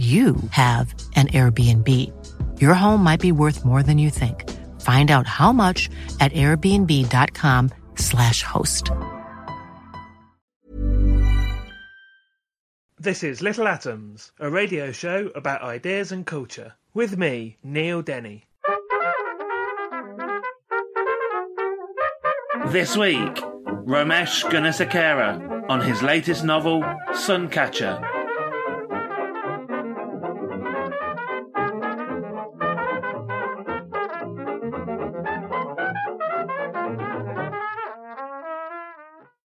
you have an Airbnb. Your home might be worth more than you think. Find out how much at airbnb.com/slash host. This is Little Atoms, a radio show about ideas and culture. With me, Neil Denny. This week, Romesh Gunasekera on his latest novel, Suncatcher.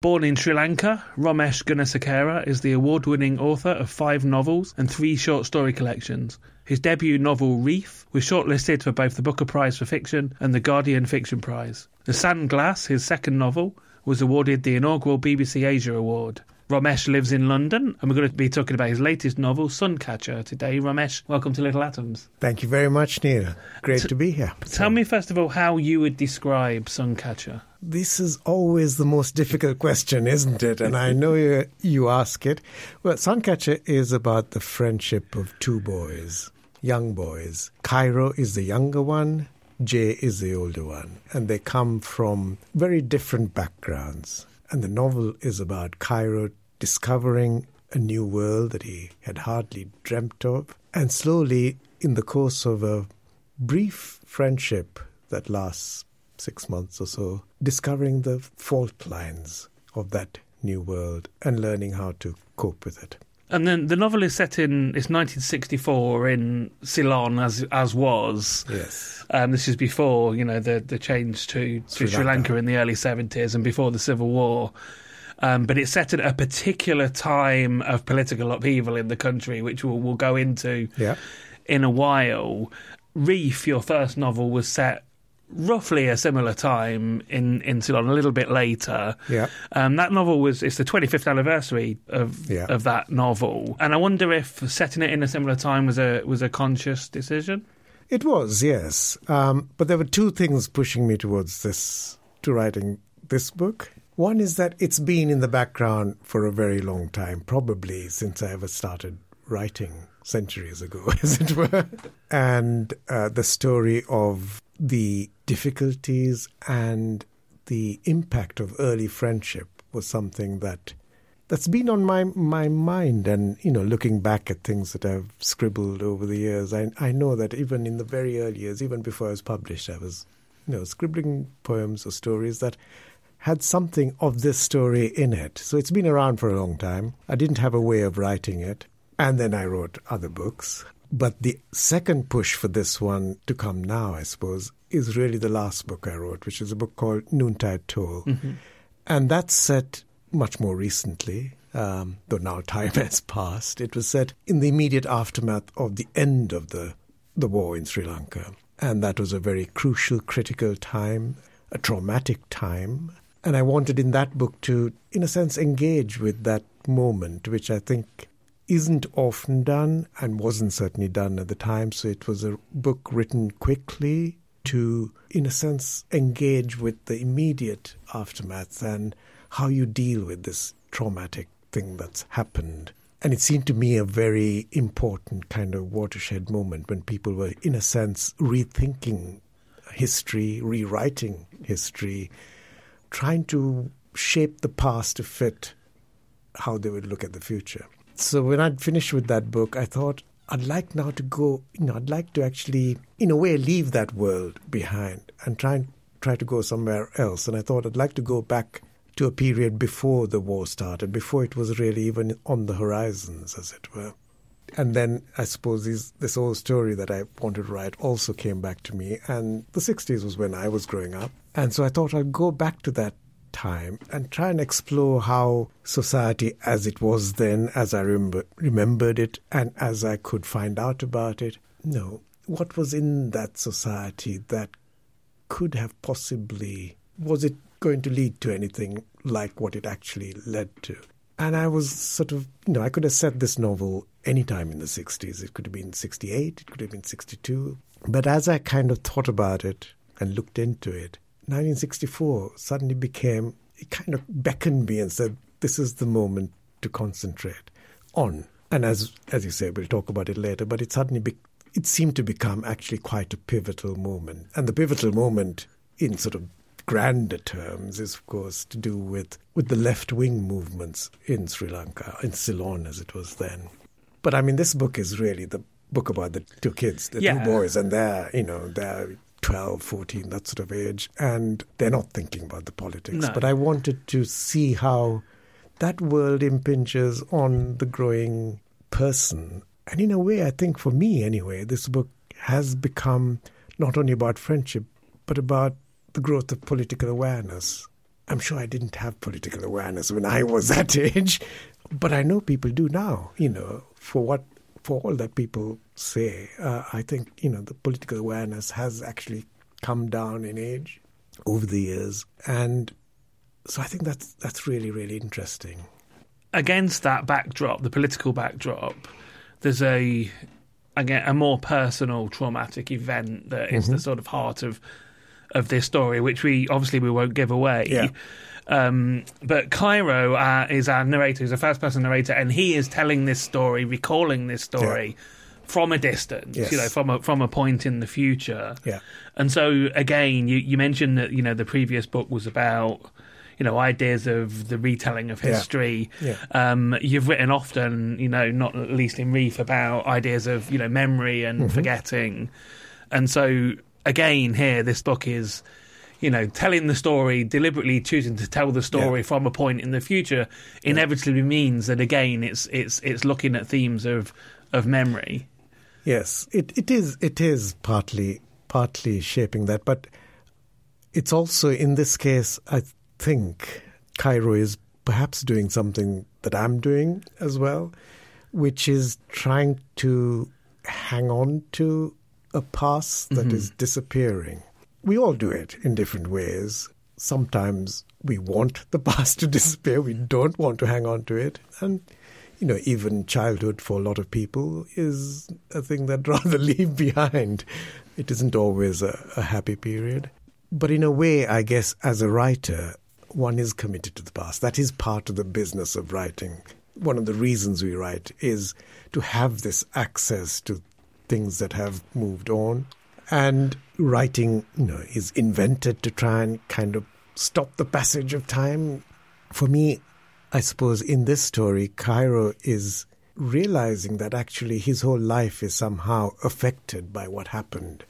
Born in Sri Lanka, Romesh Gunasekera is the award winning author of five novels and three short story collections. His debut novel, Reef, was shortlisted for both the Booker Prize for Fiction and the Guardian Fiction Prize. The Sand Glass, his second novel, was awarded the inaugural BBC Asia Award. Romesh lives in London, and we're going to be talking about his latest novel, Suncatcher, today. Romesh, welcome to Little Atoms. Thank you very much, Neil. Great T- to be here. Tell me, first of all, how you would describe Suncatcher. This is always the most difficult question, isn't it? And I know you, you ask it. Well, Suncatcher is about the friendship of two boys, young boys. Kairav is the younger one, Jay is the older one, and they come from very different backgrounds. And the novel is about Kairav discovering a new world that he had hardly dreamt of, and slowly, in the course of a brief friendship that lasts six months or so, discovering the fault lines of that new world and learning how to cope with it. And then the novel is set in it's 1964 in Ceylon as as was. Yes. Um, this is before you know the the change to, to Sri Sri Lanka Lanka. in the early 70s and before the civil war. Um, but it's set at a particular time of political upheaval in the country, which we'll, we'll go into Yeah. in a while. Reef, your first novel, was set roughly a similar time in, in Ceylon, a little bit later. Yeah. Um, that novel was it's the 25th anniversary of Yeah. of that novel, and I wonder if setting it in a similar time was a was a conscious decision. It was, yes. Um, but there were two things pushing me towards this, to writing this book. One is that it's been in the background for a very long time, probably since I ever started writing centuries ago, as it were. And uh, the story of the difficulties and the impact of early friendship was something that that's been on my my mind. And you know looking back at things that I've scribbled over the years I I know that even in the very early years even before I was published I was you know scribbling poems or stories that had something of this story in it. So it's been around for a long time. I didn't have a way of writing it. And then I wrote other books but the second push for this one to come now I suppose is really the last book I wrote which is a book called Noontide Toll and that's set much more recently, um, though now time has passed. It was set in the immediate aftermath of the end of the, the war in Sri Lanka. And that was a very crucial, critical time, a traumatic time. And I wanted in that book to, in a sense, engage with that moment, which I think isn't often done and wasn't certainly done at the time. So it was a book written quickly to, in a sense, engage with the immediate aftermath and how you deal with this traumatic thing that's happened. And it seemed to me a very important kind of watershed moment when people were, in a sense, rethinking history, rewriting history, trying to shape the past to fit how they would look at the future. So when I'd finished with that book, I thought I'd like now to go, you know, I'd like to actually, in a way, leave that world behind and try and try to go somewhere else. And I thought I'd like to go back to a period before the war started, before it was really even on the horizons, as it were. And then I suppose this, this old story that I wanted to write also came back to me. And the 60s was when I was growing up. And so I thought I'd go back to that time and try and explore how society as it was then, as I remember, remembered it, and as I could find out about it, no, what was in that society that could have possibly, was it going to lead to anything like what it actually led to? And I was sort of, you know, I could have set this novel any time in the 60s. It could have been 68, it could have been 62. But as I kind of thought about it and looked into it, 1964 suddenly became, it kind of beckoned me and said, this is the moment to concentrate on. And as as you say, we'll talk about it later, but it suddenly be, it seemed to become actually quite a pivotal moment. And the pivotal moment in sort of grander terms is of course to do with, with the left wing movements in Sri Lanka, in Ceylon as it was then. But I mean this book is really the book about the two kids, the Yeah. two boys, and they're, you know, they're 12, 14, that sort of age, and they're not thinking about the politics. No. But I wanted to see how that world impinges on the growing person. And in a way, I think for me anyway, this book has become not only about friendship, but about the growth of political awareness. I'm sure I didn't have political awareness when I was that age, but I know people do now, you know, for what for all that people say, uh, I think you know the political awareness has actually come down in age over the years, and so I think that's that's really really interesting. against that backdrop, the political backdrop, there's a again a more personal traumatic event that is the sort of heart of of this story, which we obviously we won't give away. Yeah. Um, but Kairav uh, is our narrator, he's a first person narrator, and he is telling this story, recalling this story from a distance, Yes. you know, from a from a point in the future. Yeah. And so again, you, you mentioned that you know the previous book was about you know ideas of the retelling of Yeah. history. Yeah. Um, you've written often, you know, not least in Reef, about ideas of you know memory and Mm-hmm. forgetting. And so again, here this book is. You know, telling the story deliberately choosing to tell the story Yeah. from a point in the future inevitably means that again, it's it's it's looking at themes of of memory. Yes, it, it is. It is partly partly shaping that, but it's also in this case. I think Kairav is perhaps doing something that I'm doing as well, which is trying to hang on to a past that mm-hmm. is disappearing. We all do it in different ways. Sometimes we want the past to disappear. We don't want to hang on to it, and you know, even childhood for a lot of people is a thing that rather leave behind. It isn't always a, a happy period. But in a way, I guess, as a writer, one is committed to the past. That is part of the business of writing. One of the reasons we write is to have this access to things that have moved on. And writing, you know, is invented to try and kind of stop the passage of time. For me, I suppose in this story, Kairav is realizing that actually his whole life is somehow affected by what happened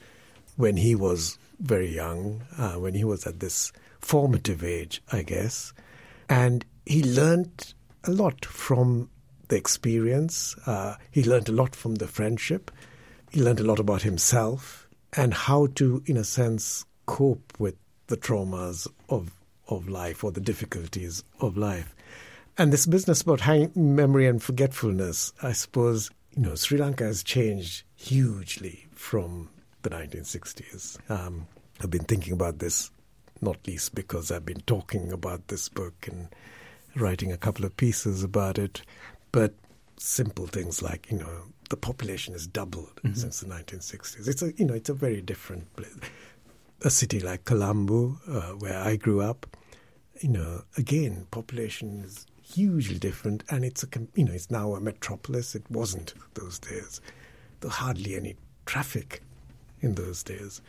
when he was very young, uh, when he was at this formative age, I guess. And he learned a lot from the experience. Uh, he learned a lot from the friendship. He learned a lot about himself and how to, in a sense, cope with the traumas of, of life or the difficulties of life. And this business about memory and forgetfulness, I suppose, you know, Sri Lanka has changed hugely from the 1960s. Um, I've been thinking about this, not least because I've been talking about this book and writing a couple of pieces about it. But simple things like, you know, the population has doubled since the 1960s. It's a, you know, it's a very different place. A city like Colombo, uh, where I grew up, you know, again, population is hugely different, and it's a, you know, it's now a metropolis. It wasn't those days. There hardly any traffic in those days.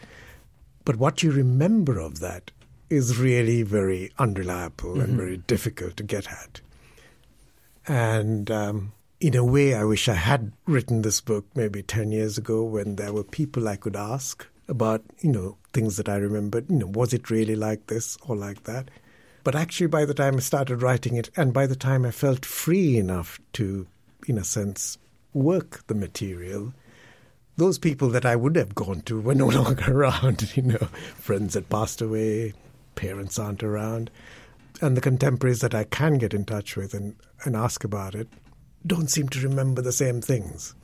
But what you remember of that is really very unreliable and very difficult to get at. And um, in a way, I wish I had written this book maybe 10 years ago when there were people I could ask about, you know, things that I remembered. You know, was it really like this or like that? But actually, by the time I started writing it, and by the time I felt free enough to, in a sense, work the material, those people that I would have gone to were no longer around. You know, friends had passed away, parents aren't around, and the contemporaries that I can get in touch with and, and ask about it don't seem to remember the same things.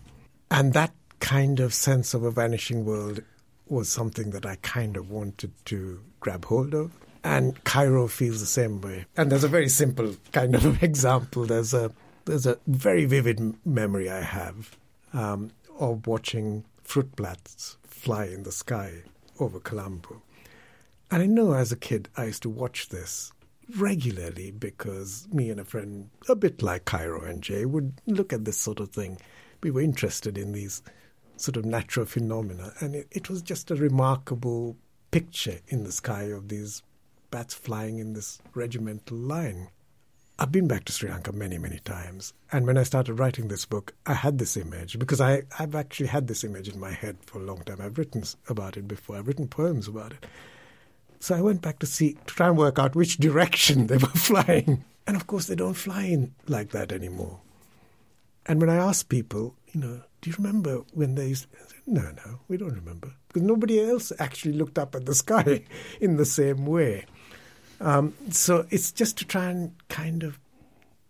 And that kind of sense of a vanishing world was something that I kind of wanted to grab hold of. And Kairav feels the same way. And there's a very simple kind of example. There's a there's a very vivid memory I have um, of watching fruit bats fly in the sky over Colombo. And I know as a kid I used to watch this regularly because me and a friend, a bit like Kairav and Jay, would look at this sort of thing. We were interested in these sort of natural phenomena, and it, it was just a remarkable picture in the sky of these bats flying in this regimental line. I've been back to Sri Lanka many, many times. And when I started writing this book, I had this image because I, I've actually had this image in my head for a long time. I've written about it before, I've written poems about it. So I went back to see to try and work out which direction they were flying. And of course, they don't fly in like that anymore. And when I asked people, you know, do you remember when they used to, no, no, we don't remember. Because nobody else actually looked up at the sky in the same way. Um, so it's just to try and kind of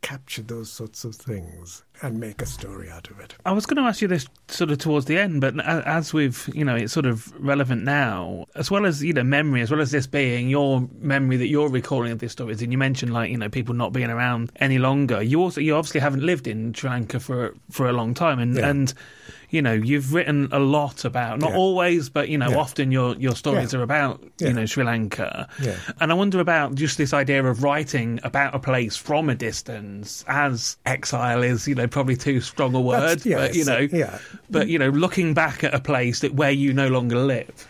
capture those sorts of things and make a story out of it. I was going to ask you this sort of towards the end, but as we've, you know, it's sort of relevant now, as well as, you know, memory, as well as this being your memory that you're recalling of these stories, and you mentioned like, you know, people not being around any longer. You also, you obviously haven't lived in Sri Lanka for, for a long time and, yeah. and, you know, you've written a lot about, not yeah. always, but, you know, yeah. often your, your stories are about, you know, Sri Lanka. And I wonder about just this idea of writing about a place from a distance as exile is, you know, probably too strong a word, yeah, but you know, yeah. But you know, looking back at a place that where you no longer live.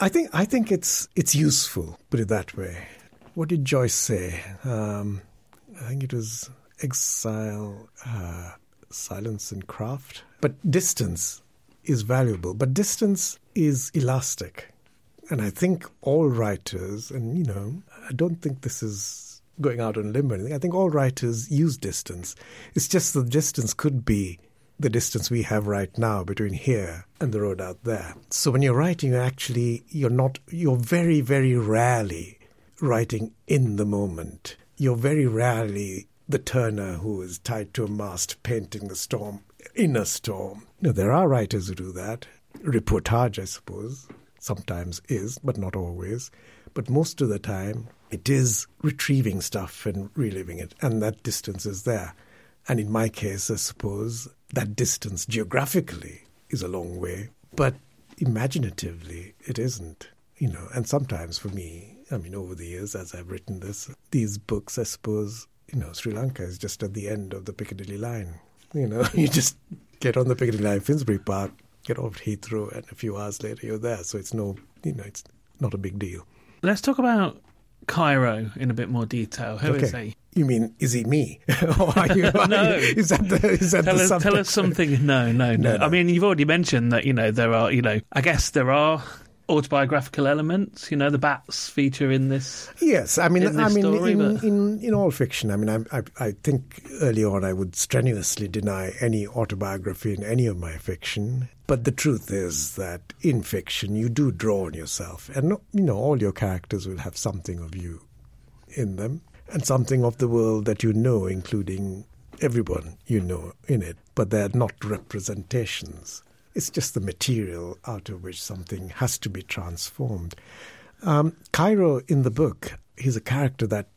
I think I think it's it's useful. Put it that way. What did Joyce say? Um, I think it was exile, uh, silence, and craft. But distance is valuable. But distance is elastic, and I think all writers, and you know, I don't think this is going out on a limb or anything. I think all writers use distance. It's just the distance could be the distance we have right now between here and the road out there. So when you're writing, you're actually you're not you're very very rarely writing in the moment. You're very rarely the turner who is tied to a mast painting the storm in a storm. No, there are writers who do that. Reportage, I suppose, sometimes is, but not always. But most of the time, it is retrieving stuff and reliving it, and that distance is there. And in my case, I suppose that distance geographically is a long way, but imaginatively it isn't. You know, and sometimes for me, I mean, over the years, as I've written this, these books, I suppose, you know, Sri Lanka is just at the end of the Piccadilly line. You know, you just get on the Piccadilly line, Finsbury Park, get off Heathrow, and a few hours later you're there. So it's no, you know, it's not a big deal. Let's talk about Kairav in a bit more detail. Who okay. is he? You mean is he me? or are you, are no. You, is that the, is that tell, the us, tell us something. No, no, no, no. I mean, you've already mentioned that. You know, there are. You know, I guess there are autobiographical elements. You know, the bats feature in this. Yes, I mean, I mean, story, in, in, in all fiction. I mean, I, I, I think early on I would strenuously deny any autobiography in any of my fiction. But the truth is that in fiction you do draw on yourself, and you know all your characters will have something of you in them, and something of the world that you know, including everyone you know in it. But they're not representations it's just the material out of which something has to be transformed. Um, Kairav in the book, he's a character that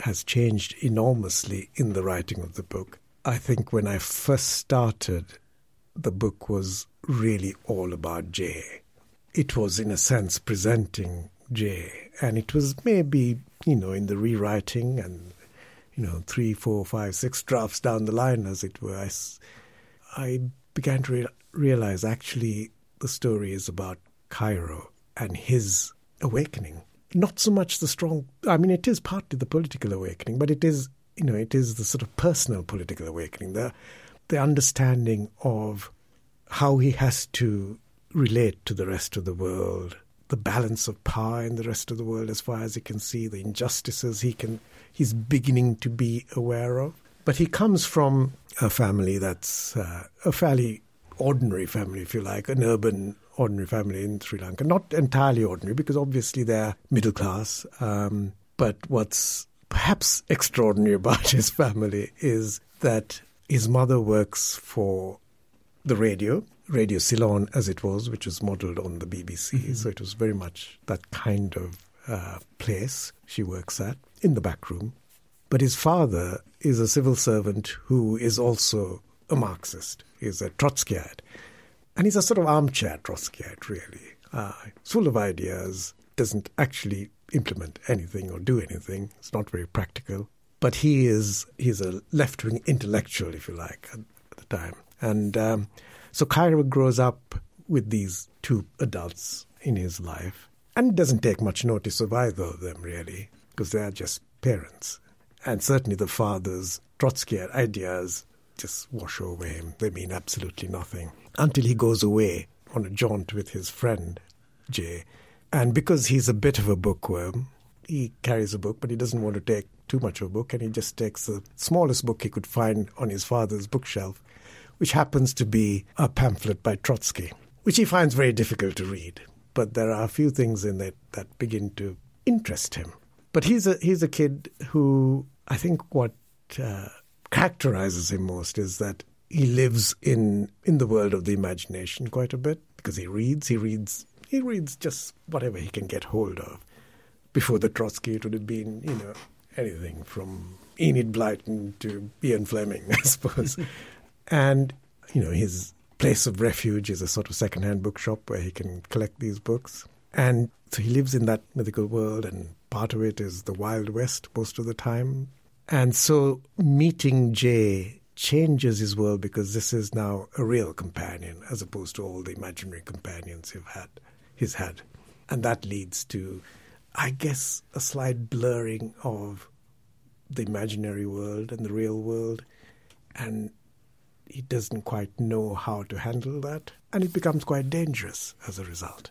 has changed enormously in the writing of the book. I think when I first started, the book was really all about Jay. It was, in a sense, presenting Jay, and it was maybe, you know, in the rewriting and, you know, three, four, five, six drafts down the line, as it were, I, I began to realize actually the story is about Kairav and his awakening. Not so much the strong, I mean, it is partly the political awakening, but it is, you know, it is the sort of personal political awakening, the, the understanding of how he has to relate to the rest of the world, the balance of power in the rest of the world as far as he can see, the injustices he can, he's beginning to be aware of. But he comes from a family that's uh, a fairly ordinary family, if you like, an urban ordinary family in Sri Lanka. Not entirely ordinary, because obviously they're middle class. Um, but what's perhaps extraordinary about his family is that his mother works for the radio, Radio Ceylon as it was, which was modelled on the BBC. Mm-hmm. So it was very much that kind of uh, place she works at in the back room. But his father is a civil servant who is also a Marxist. He's a Trotskyite. And he's a sort of armchair Trotskyite, really. Uh, full of ideas, doesn't actually implement anything or do anything. It's not very practical. But he is he's a left wing intellectual, if you like, at, at the time. And um, so Kairav grows up with these two adults in his life and doesn't take much notice of either of them, really, because they are just parents. And certainly the father's Trotskyite ideas just wash over him. They mean absolutely nothing. Until he goes away on a jaunt with his friend, Jay. And because he's a bit of a bookworm, he carries a book, but he doesn't want to take too much of a book, and he just takes the smallest book he could find on his father's bookshelf, which happens to be a pamphlet by Trotsky, which he finds very difficult to read. But there are a few things in it that begin to interest him. But he's a he's a kid who I think what uh, characterizes him most is that he lives in in the world of the imagination quite a bit because he reads. He reads. He reads just whatever he can get hold of. Before the Trotsky, it would have been you know anything from Enid Blyton to Ian Fleming, I suppose. and you know his place of refuge is a sort of second-hand bookshop where he can collect these books. And so he lives in that mythical world, and part of it is the Wild West most of the time. And so meeting Jay changes his world because this is now a real companion as opposed to all the imaginary companions he's had. He's had. And that leads to, I guess, a slight blurring of the imaginary world and the real world. And he doesn't quite know how to handle that. And it becomes quite dangerous as a result.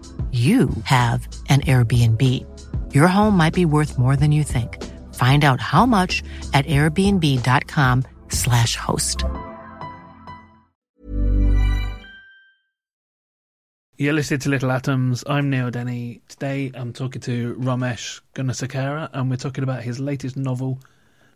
you have an Airbnb. Your home might be worth more than you think. Find out how much at airbnb.com/slash host. You're listening to Little Atoms. I'm Neil Denny. Today I'm talking to Romesh Gunasekaran and we're talking about his latest novel,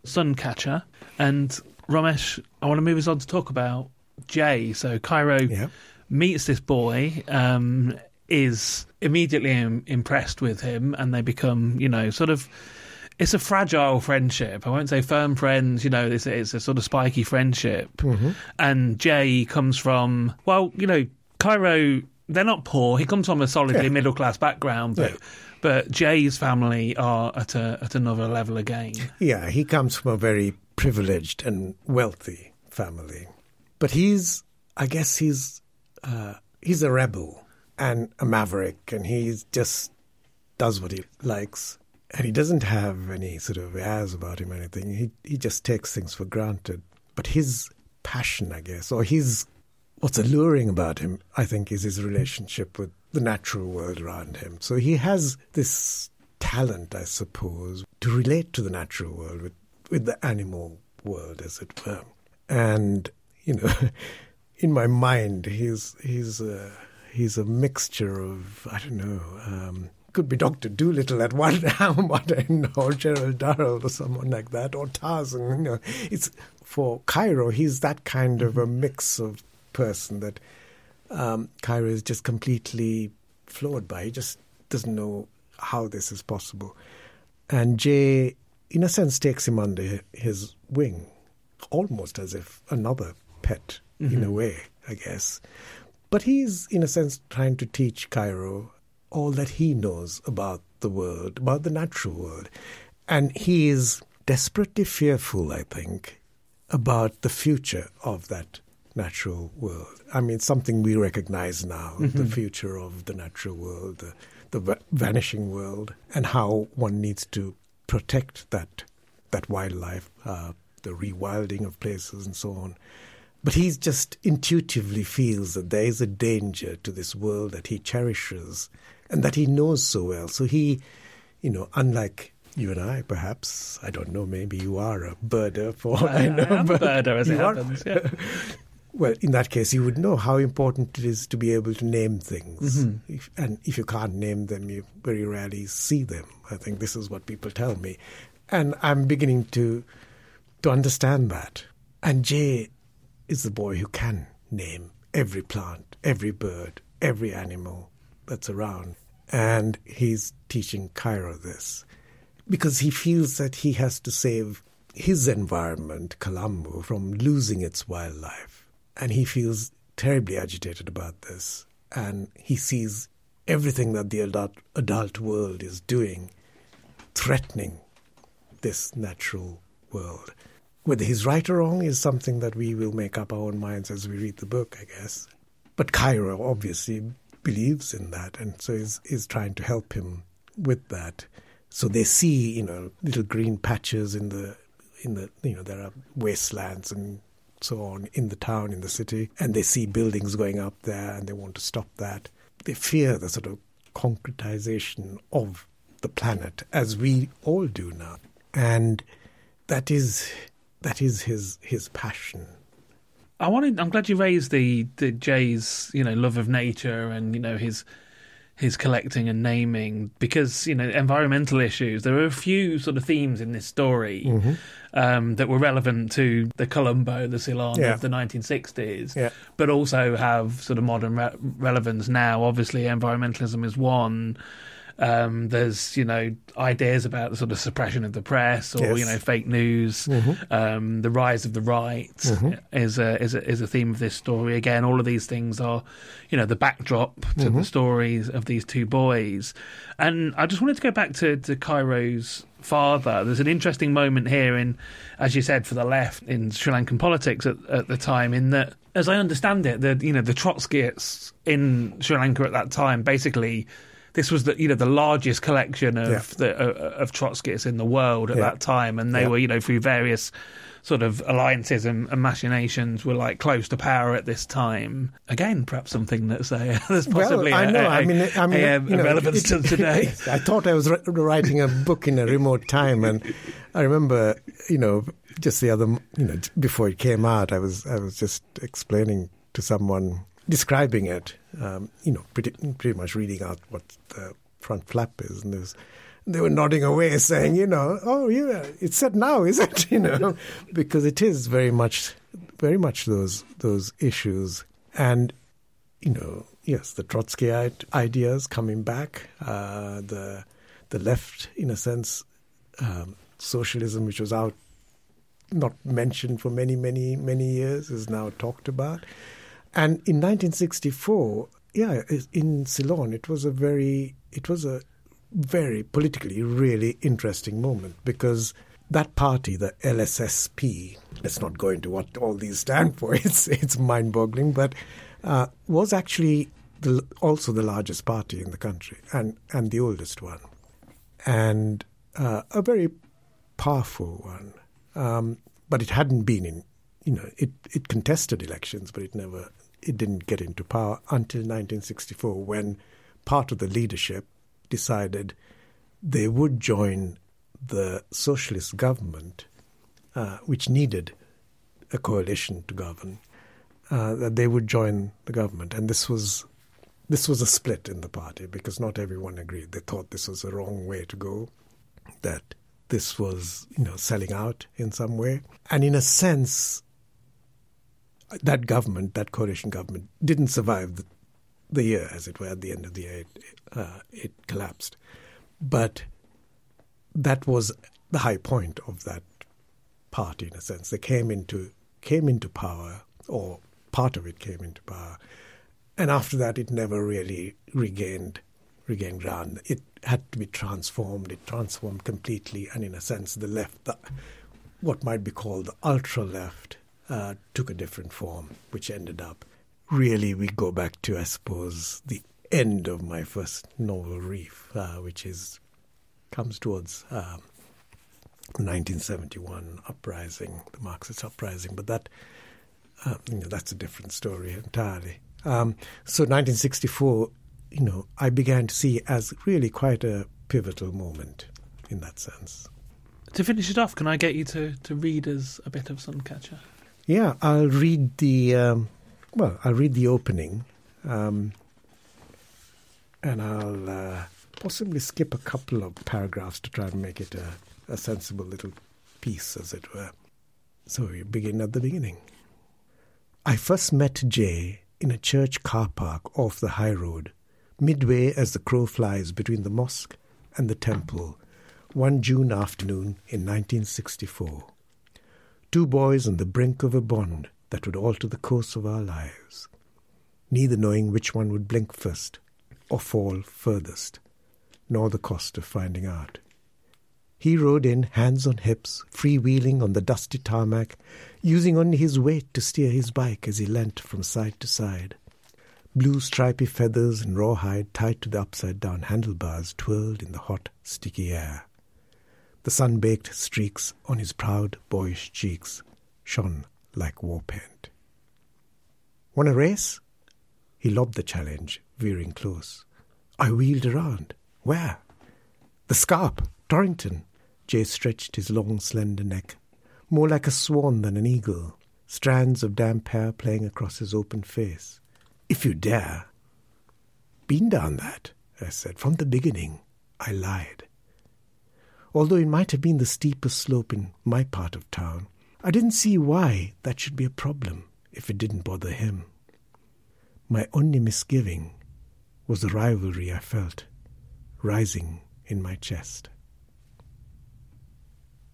Suncatcher. And Romesh, I want to move us on to talk about Jay. So Kairav Yeah. meets this boy, um, is immediately Im- impressed with him, and they become, you know, sort of. It's a fragile friendship. I won't say firm friends. You know, it's, it's a sort of spiky friendship. And Jay comes from, well, you know, Kairav. They're not poor. He comes from a solidly Yeah. middle class background, but Yeah. but Jay's family are at a at another level again. Yeah, he comes from a very privileged and wealthy family, but he's, I guess, he's uh, he's a rebel and a maverick, and he just does what he likes, and he doesn't have any sort of airs about him or anything. He he just takes things for granted. But his passion, I guess, or his what's alluring about him, I think, is his relationship with the natural world around him. So he has this talent, I suppose, to relate to the natural world with, with the animal world, as it were. And you know, in my mind, he's he's a, he's a mixture of I don't know. Um, could be Doctor Dolittle at one I know, or Gerald Durrell or someone like that, or Tarzan. You know, it's for Kairav. He's that kind of a mix of person that um, Kairav is just completely floored by. He just doesn't know how this is possible. And Jay, in a sense, takes him under his wing, almost as if another pet, in a way, I guess. But he's, in a sense, trying to teach Kairav all that he knows about the world, about the natural world. And he is desperately fearful, I think, about the future of that natural world. I mean, something we recognize now the future of the natural world, the, the vanishing world, and how one needs to protect that, that wildlife, uh, the rewilding of places, and so on. But he just intuitively feels that there is a danger to this world that he cherishes and that he knows so well. So he, you know, unlike you and I, perhaps, I don't know, maybe you are a birder for all I know. am a birder, as it you are- happens, yeah. well, in that case, you would know how important it is to be able to name things. Mm-hmm. If, and if you can't name them, you very rarely see them. I think this is what people tell me. And I'm beginning to to understand that. And Jay is the boy who can name every plant, every bird, every animal that's around. And he's teaching Kairav this because he feels that he has to save his environment, Colombo, from losing its wildlife. And he feels terribly agitated about this. And he sees everything that the adult, adult world is doing threatening this natural world. Whether he's right or wrong is something that we will make up our own minds as we read the book, I guess. But Kairav obviously believes in that and so is, is trying to help him with that. So they see, you know, little green patches in the in the you know, there are wastelands and so on in the town, in the city, and they see buildings going up there and they want to stop that. They fear the sort of concretization of the planet as we all do now. And that is that is his his passion. I wanted. I'm glad you raised the the Jay's you know love of nature and you know his his collecting and naming because you know environmental issues. There are a few sort of themes in this story Mm-hmm. um, that were relevant to the Colombo, the Ceylon Yeah. of the 1960s, Yeah. but also have sort of modern re- relevance now. Obviously, environmentalism is one. Um, there's you know ideas about the sort of suppression of the press or Yes. you know fake news. Um, the rise of the right is a is a is a theme of this story. Again, all of these things are you know the backdrop to the stories of these two boys. And I just wanted to go back to to Kairav's father. There's an interesting moment here in, as you said, for the left in Sri Lankan politics at, at the time. In that, as I understand it, the you know the Trotskyists in Sri Lanka at that time basically this was the you know the largest collection of Yeah. the uh, of Trotskyists in the world at Yeah. that time, and they Yeah. were you know through various sort of alliances and, and machinations were like close to power at this time. Again, perhaps something that's uh, that's possibly well, I a- know. a- I mean, I mean, a, you know, relevance it- to today. I thought I was ri- writing a book in a remote time, and I remember, you know, just the other, you know, before it came out, I was I was just explaining to someone describing it, um, you know, pretty, pretty much reading out what the front flap is, and there's they were nodding away, saying, you know, oh yeah, it's set now, is it? You know, because it is very much, very much those those issues, and you know, yes, the Trotskyite ideas coming back, uh, the the left, in a sense, um, socialism, which was out, not mentioned for many, many, many years, is now talked about, and in 1964, yeah, in Ceylon, it was a very, it was a very politically really interesting moment because that party, the LSSP, let's not go into what all these stand for. It's it's mind-boggling, but uh, was actually the, also the largest party in the country and and the oldest one, and uh, a very powerful one. Um, but it hadn't been in, you know, it it contested elections, but it never it didn't get into power until 1964 when part of the leadership decided they would join the socialist government, uh, which needed a coalition to govern, uh, that they would join the government. And this was this was a split in the party because not everyone agreed. They thought this was the wrong way to go, that this was you know selling out in some way, and in a sense, that government, that coalition government, didn't survive the, the year, as it were. At the end of the year, it, uh, it collapsed. But that was the high point of that party, in a sense. They came into came into power, or part of it came into power, and after that, it never really regained regained ground. It had to be transformed. It transformed completely, and in a sense, the left, the, what might be called the ultra left, uh, took a different form, which ended up really we go back to, I suppose, the end of my first novel, Reef, uh, which is comes towards um, 1971 uprising, the Marxist uprising. But that uh, you know, that's a different story entirely. Um, so 1964, you know, I began to see as really quite a pivotal moment in that sense. To finish it off, can I get you to, to read us a bit of Suncatcher? Yeah, I'll read the um, well, I'll read the opening, um, and I'll uh, possibly skip a couple of paragraphs to try and make it a, a sensible little piece, as it were. So we begin at the beginning. I first met Jay in a church car park off the high road, midway as the crow flies between the mosque and the temple, one June afternoon in 1964 two boys on the brink of a bond that would alter the course of our lives, neither knowing which one would blink first or fall furthest, nor the cost of finding out. He rode in, hands on hips, freewheeling on the dusty tarmac, using only his weight to steer his bike as he leant from side to side. Blue stripy feathers and rawhide tied to the upside down handlebars twirled in the hot, sticky air. The sun baked streaks on his proud, boyish cheeks shone like war paint. Want a race? He lobbed the challenge, veering close. I wheeled around. Where? The Scarp, Torrington. Jay stretched his long, slender neck, more like a swan than an eagle, strands of damp hair playing across his open face. If you dare. Been down that, I said. From the beginning, I lied although it might have been the steepest slope in my part of town. I didn't see why that should be a problem if it didn't bother him. My only misgiving was the rivalry I felt rising in my chest.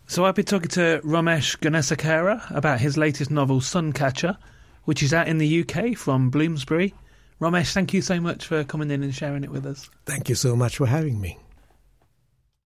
So I've been talking to Romesh Gunasekera about his latest novel, Suncatcher, which is out in the UK from Bloomsbury. Romesh, thank you so much for coming in and sharing it with us. Thank you so much for having me.